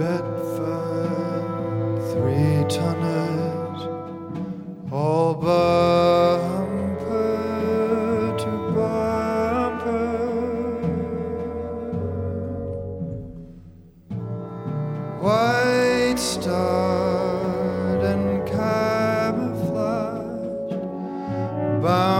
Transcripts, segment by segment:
Bedford, three tonners, all bumper to bumper. White starred and camouflage, bound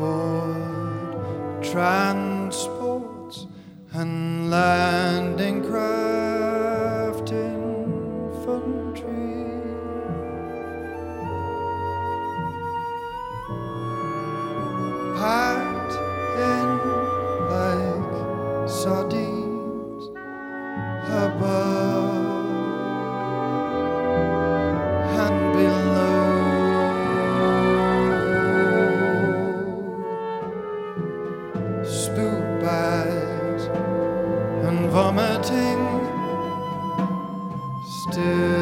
board transports and landing craft infantry. Packed in like sardines. still.